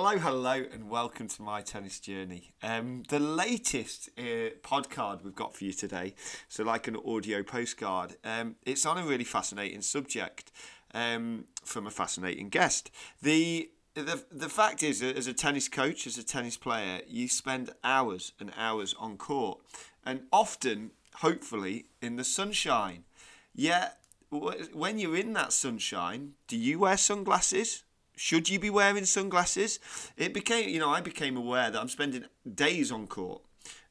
Hello, hello, and welcome to my tennis journey. Um, the latest uh, podcast we've got for you today, so like an audio postcard, um, it's on a really fascinating subject um, from a fascinating guest. The, the the fact is, as a tennis coach, as a tennis player, you spend hours and hours on court, and often, hopefully, in the sunshine. Yet, when you're in that sunshine, do you wear sunglasses? Should you be wearing sunglasses? It became, you know, I became aware that I'm spending days on court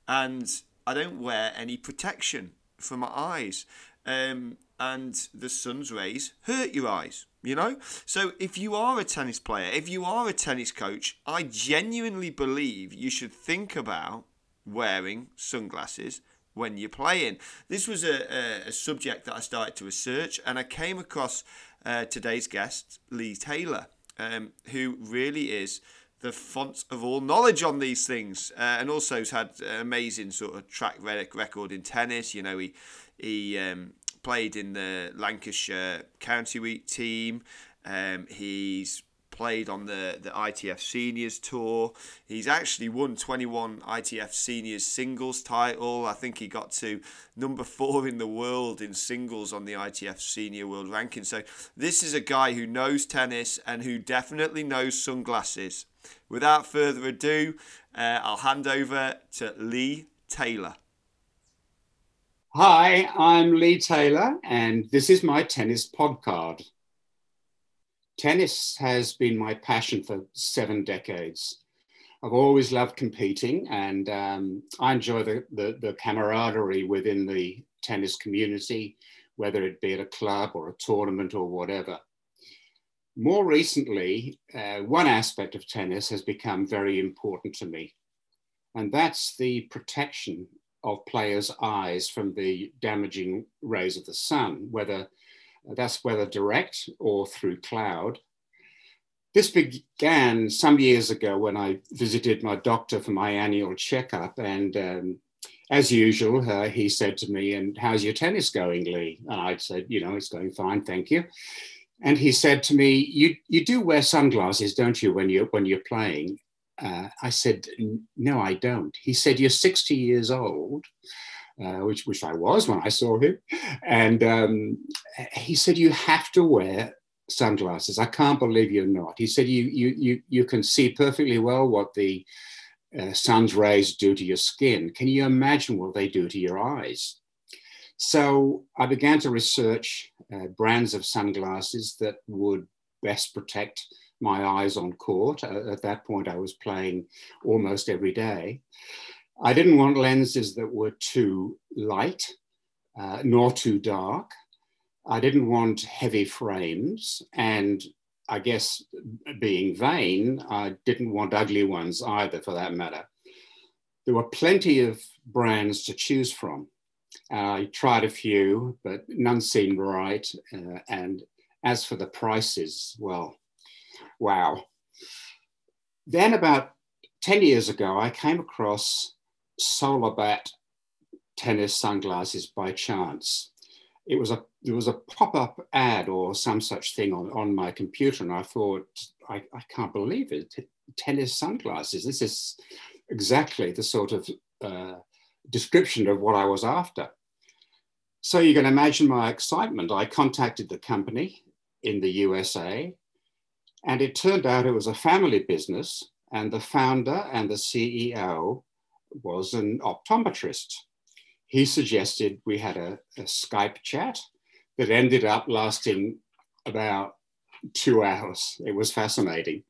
and I don't wear any protection for my eyes. Um, and the sun's rays hurt your eyes, you know? So if you are a tennis player, if you are a tennis coach, I genuinely believe you should think about wearing sunglasses when you're playing. This was a, a, a subject that I started to research and I came across uh, today's guest, Lee Taylor um, who really is the font of all knowledge on these things, uh, and also has had an amazing sort of track record in tennis. You know, he he um, played in the Lancashire County Week team. Um, he's played on the, the ITF Seniors Tour. He's actually won 21 ITF Seniors singles title. I think he got to number four in the world in singles on the ITF Senior World Ranking. So this is a guy who knows tennis and who definitely knows sunglasses. Without further ado, uh, I'll hand over to Lee Taylor. Hi, I'm Lee Taylor, and this is my tennis podcast tennis has been my passion for seven decades. I've always loved competing, and um, I enjoy the, the, the, camaraderie within the tennis community, whether it be at a club or a tournament or whatever. More recently, uh, one aspect of tennis has become very important to me, and that's the protection of players' eyes from the damaging rays of the sun, whether that's whether direct or through cloud. This began some years ago when I visited my doctor for my annual checkup. And um, as usual, uh, he said to me, And how's your tennis going, Lee? And I said, You know, it's going fine, thank you. And he said to me, You, you do wear sunglasses, don't you, when you're, when you're playing? Uh, I said, No, I don't. He said, You're 60 years old uh, which which I was when I saw him, and um, he said you have to wear sunglasses. I can't believe you're not. He said you you you you can see perfectly well what the uh, sun's rays do to your skin. Can you imagine what they do to your eyes? So I began to research uh, brands of sunglasses that would best protect my eyes on court. Uh, at that point, I was playing almost every day. I didn't want lenses that were too light uh, nor too dark. I didn't want heavy frames. And I guess being vain, I didn't want ugly ones either for that matter. There were plenty of brands to choose from. I tried a few, but none seemed right. Uh, and as for the prices, well, wow. Then about 10 years ago, I came across Solarbat tennis sunglasses by chance. It was a there was a pop-up ad or some such thing on, on my computer, and I thought, I, I can't believe it. Tennis sunglasses. This is exactly the sort of uh, description of what I was after. So you can imagine my excitement. I contacted the company in the USA, and it turned out it was a family business, and the founder and the CEO was an optometrist. He suggested we had a, a Skype chat that ended up lasting about two hours. It was fascinating.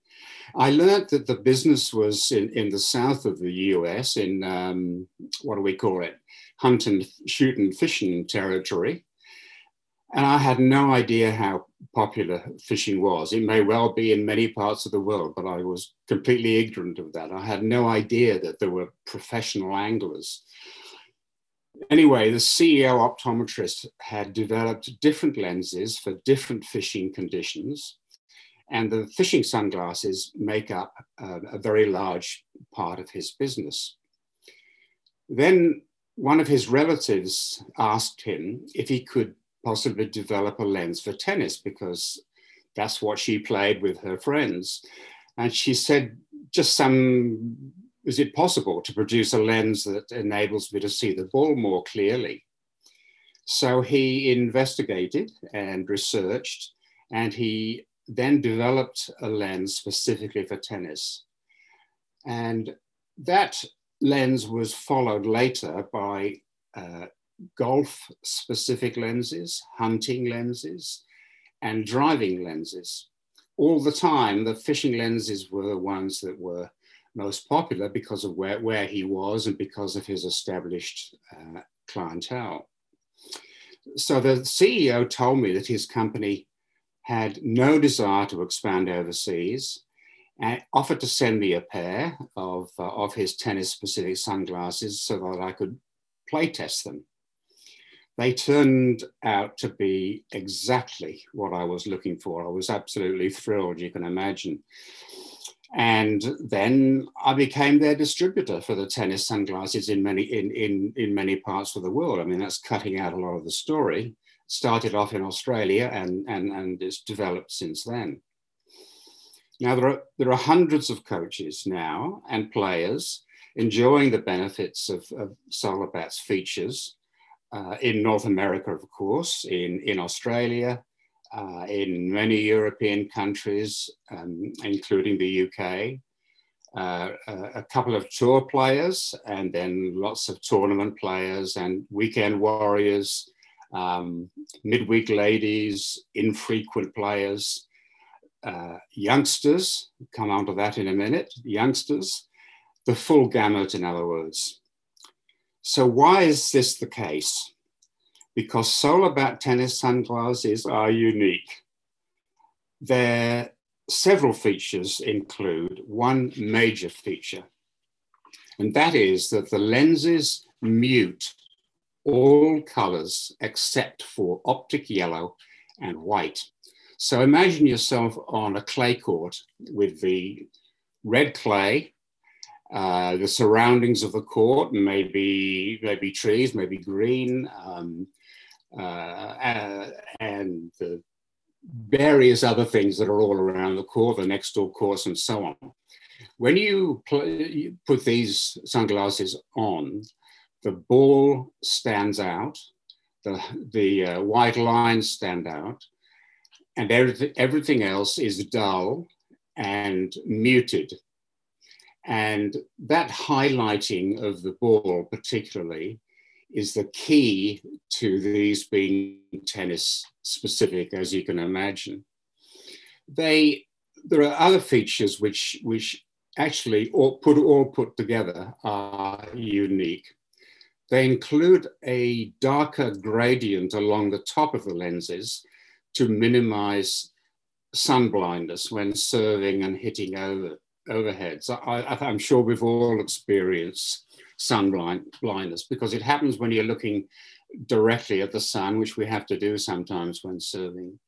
I learned that the business was in, in the south of the US, in um, what do we call it? Hunt and shoot and fishing territory. And I had no idea how popular fishing was. It may well be in many parts of the world, but I was completely ignorant of that. I had no idea that there were professional anglers. Anyway, the CEO optometrist had developed different lenses for different fishing conditions. And the fishing sunglasses make up a, a very large part of his business. Then one of his relatives asked him if he could possibly develop a lens for tennis because that's what she played with her friends. And she said, just some, is it possible to produce a lens that enables me to see the ball more clearly? So he investigated and researched, and he then developed a lens specifically for tennis. And that lens was followed later by uh, golf specific lenses, hunting lenses, and driving lenses. All the time, the fishing lenses were the ones that were most popular because of where, where he was and because of his established uh, clientele. So the CEO told me that his company had no desire to expand overseas and offered to send me a pair of, uh, of his tennis specific sunglasses so that I could play test them. They turned out to be exactly what I was looking for. I was absolutely thrilled, you can imagine. And then I became their distributor for the tennis sunglasses in many, in, in, in many parts of the world. I mean, that's cutting out a lot of the story. Started off in Australia and, and, and it's developed since then. Now, there are, there are hundreds of coaches now and players enjoying the benefits of, of Solarbat's features uh, in North America, of course, in, in Australia, uh, in many European countries, um, including the UK, uh, a couple of tour players, and then lots of tournament players and weekend warriors, um, midweek ladies, infrequent players, uh, youngsters, come on to that in a minute, youngsters, the full gamut, in other words. So, why is this the case? Because Solarbat tennis sunglasses are unique. Their several features include one major feature, and that is that the lenses mute all colors except for optic yellow and white. So imagine yourself on a clay court with the red clay, uh, the surroundings of the court, maybe maybe trees, maybe green, um, uh, uh, and the various other things that are all around the court, the next door course, and so on. When you, put these sunglasses on, the ball stands out, the, the uh, white lines stand out, and everything, everything else is dull and muted. And that highlighting of the ball, particularly, is the key to these being tennis specific, as you can imagine. They, there are other features which, which actually all put, all put together are unique. They include a darker gradient along the top of the lenses to minimize sun blindness when serving and hitting over overheads. I, am sure we've all experienced sun blind, blindness because it happens when you're looking directly at the sun, which we have to do sometimes when serving.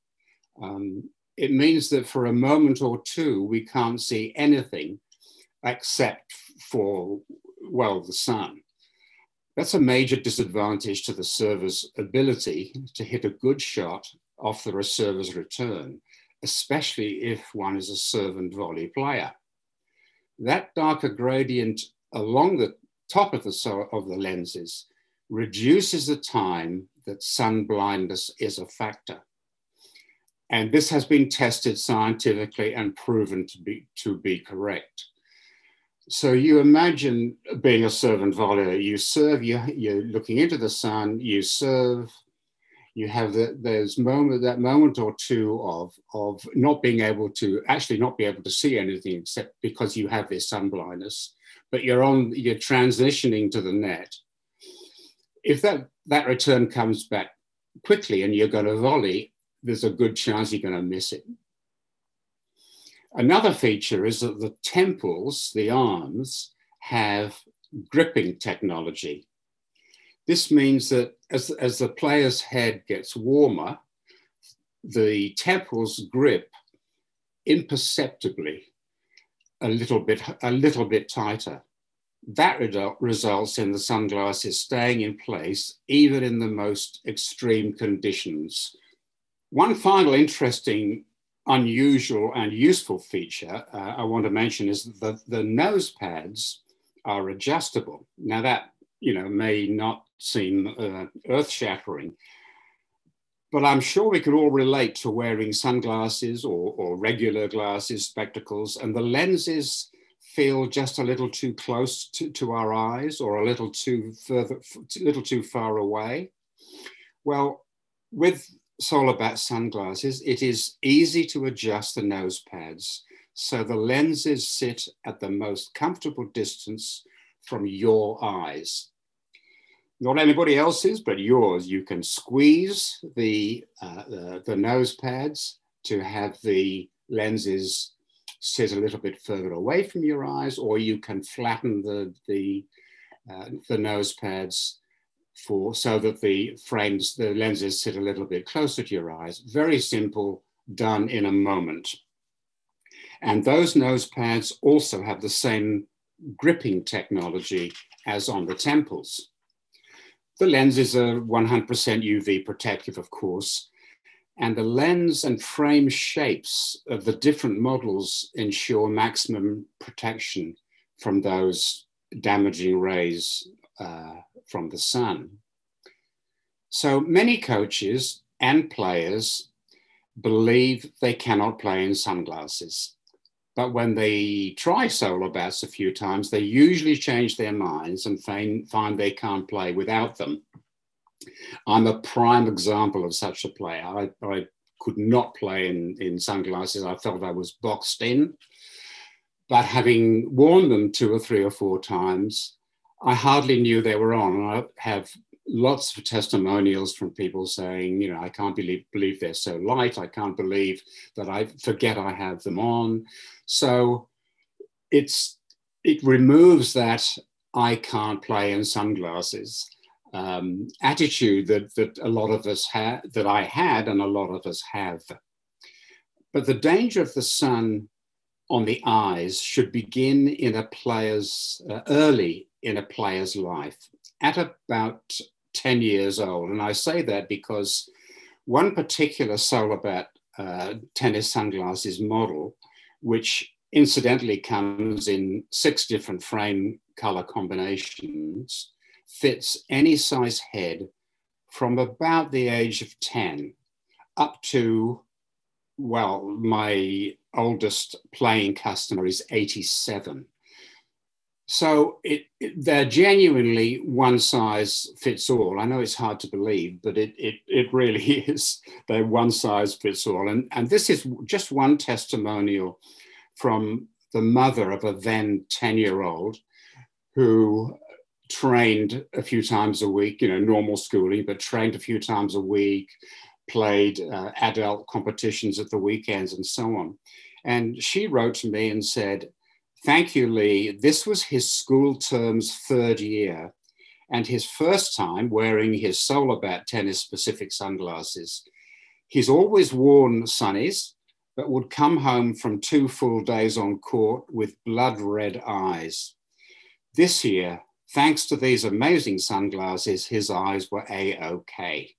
Um, it means that for a moment or two, we can't see anything except for, well, the sun. That's a major disadvantage to the server's ability to hit a good shot off the server's return, especially if one is a serve and volley player. That darker gradient along the top of the, of the lenses reduces the time that sun blindness is a factor. And this has been tested scientifically and proven to be, to be correct. So you imagine being a servant volleyer, you serve, you, you're looking into the sun, you serve, you have the, there's moment that moment or two of of not being able to actually not be able to see anything except because you have this sun blindness but you're on you're transitioning to the net. If that that return comes back quickly and you're going to volley there's a good chance you're going to miss it. Another feature is that the temples the arms have gripping technology this means that as, as the player's head gets warmer, the temples grip imperceptibly a little bit, a little bit tighter. That results in the sunglasses staying in place even in the most extreme conditions. One final interesting unusual and useful feature uh, I want to mention is that the, the nose pads are adjustable. Now that you know may not seem uh, earth-shattering, but I'm sure we could all relate to wearing sunglasses or, or regular glasses, spectacles, and the lenses feel just a little too close to, to our eyes or a little too further, a little too far away. Well, with Solarbat sunglasses, it is easy to adjust the nose pads so the lenses sit at the most comfortable distance from your eyes. Not anybody else's, but yours. You can squeeze the, uh, the, the nose pads to have the lenses sit a little bit further away from your eyes, or you can flatten the, the, uh, the nose pads for so that the frames, the lenses sit a little bit closer to your eyes. Very simple, done in a moment. And those nose pads also have the same gripping technology as on the temples. The lenses are 100% UV protective, of course, and the lens and frame shapes of the different models ensure maximum protection from those damaging rays uh, from the sun. So many coaches and players believe they cannot play in sunglasses. But when they try solar bats a few times, they usually change their minds and find, find they can't play without them. I'm a prime example of such a player. I, I could not play in, in sunglasses. I felt I was boxed in. But having worn them two or three or four times, I hardly knew they were on. I have lots of testimonials from people saying, you know, I can't believe, believe they're so light. I can't believe that I forget I have them on. So it's it removes that I can't play in sunglasses um, attitude that, that a lot of us had, that I had and a lot of us have. But the danger of the sun on the eyes should begin in a player's, uh, early in a player's life, at about 10 years old. And I say that because one particular Solarbat uh, tennis sunglasses model, which incidentally comes in six different frame color combinations, fits any size head from about the age of 10 up to, well, my oldest playing customer is 87. So it, it, they're genuinely one size fits all. I know it's hard to believe, but it, it, it really is. They're one size fits all. And, and this is just one testimonial from the mother of a then 10 year old who trained a few times a week, you know, normal schooling, but trained a few times a week, played uh, adult competitions at the weekends and so on. And she wrote to me and said, Thank you, Lee. This was his school term's third year and his first time wearing his Solarbat tennis specific sunglasses. He's always worn sunnies, but would come home from two full days on court with blood red eyes. This year, Thanks to these amazing sunglasses, his eyes were A-OK.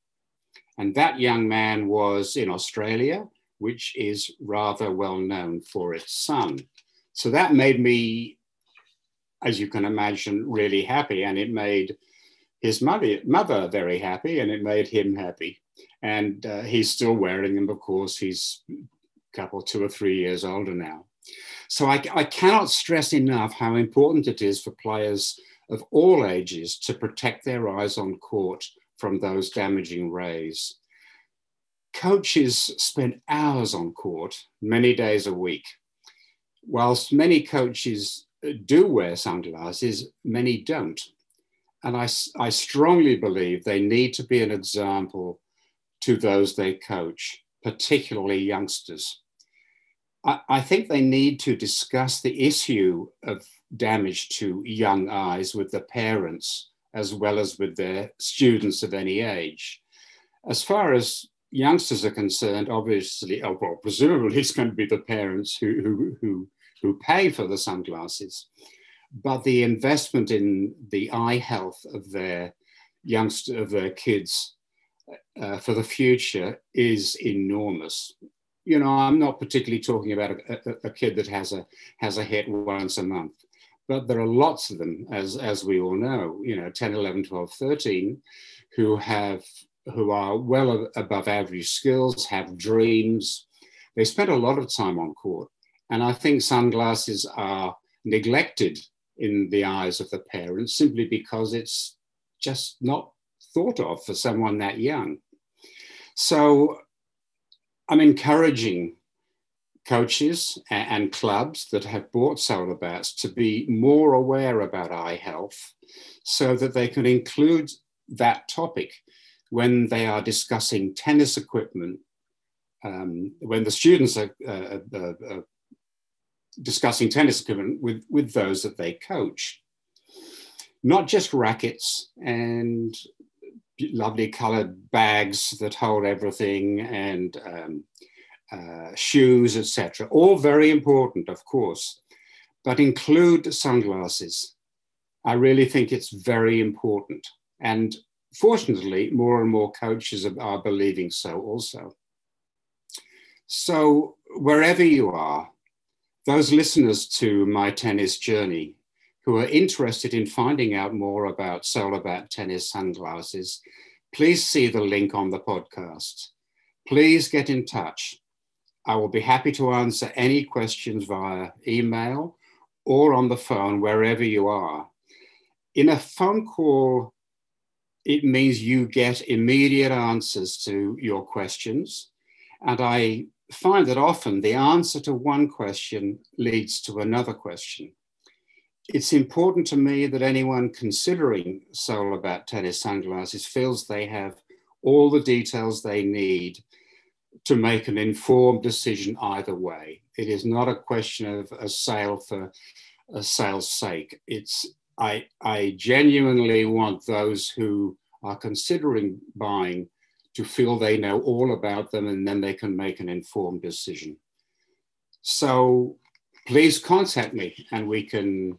And that young man was in Australia, which is rather well known for its sun. So that made me, as you can imagine, really happy. And it made his mother, mother very happy and it made him happy. And uh, he's still wearing them, of course. He's a couple, two or three years older now. So I, I cannot stress enough how important it is for players of all ages to protect their eyes on court from those damaging rays. Coaches spend hours on court, many days a week. Whilst many coaches do wear sunglasses, many don't. And I, I strongly believe they need to be an example to those they coach, particularly youngsters. I, I think they need to discuss the issue of damage to young eyes with the parents as well as with their students of any age. As far as youngsters are concerned, obviously, oh, well, presumably it's going to be the parents who, who, who, who pay for the sunglasses. But the investment in the eye health of their youngster, of their kids uh, for the future is enormous you know, I'm not particularly talking about a, a, a, kid that has a has a hit once a month, but there are lots of them, as as we all know, you know, 10, 11, 12, 13, who have who are well above average skills, have dreams. They spend a lot of time on court, and I think sunglasses are neglected in the eyes of the parents simply because it's just not thought of for someone that young. So I'm encouraging coaches and clubs that have bought solar bats to be more aware about eye health so that they can include that topic when they are discussing tennis equipment, um, when the students are uh, uh, uh, discussing tennis equipment with, with those that they coach. Not just rackets and lovely colored bags that hold everything and um, uh, shoes, etc. All very important, of course, but include sunglasses. I really think it's very important. And fortunately, more and more coaches are believing so also. So, wherever you are, those listeners to my tennis journey who are interested in finding out more about Solarbat tennis sunglasses, please see the link on the podcast. Please get in touch. I will be happy to answer any questions via email or on the phone, wherever you are. In a phone call, it means you get immediate answers to your questions. And I find that often the answer to one question leads to another question it's important to me that anyone considering Solarbat tennis sunglasses feels they have all the details they need to make an informed decision either way. It is not a question of a sale for a sale's sake. It's I, I genuinely want those who are considering buying to feel they know all about them and then they can make an informed decision. So please contact me and we can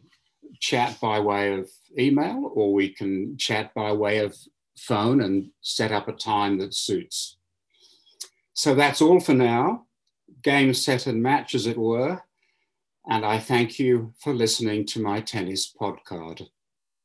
chat by way of email or we can chat by way of phone and set up a time that suits. So that's all for now. Game, set, and match, as it were. And I thank you for listening to my tennis podcast.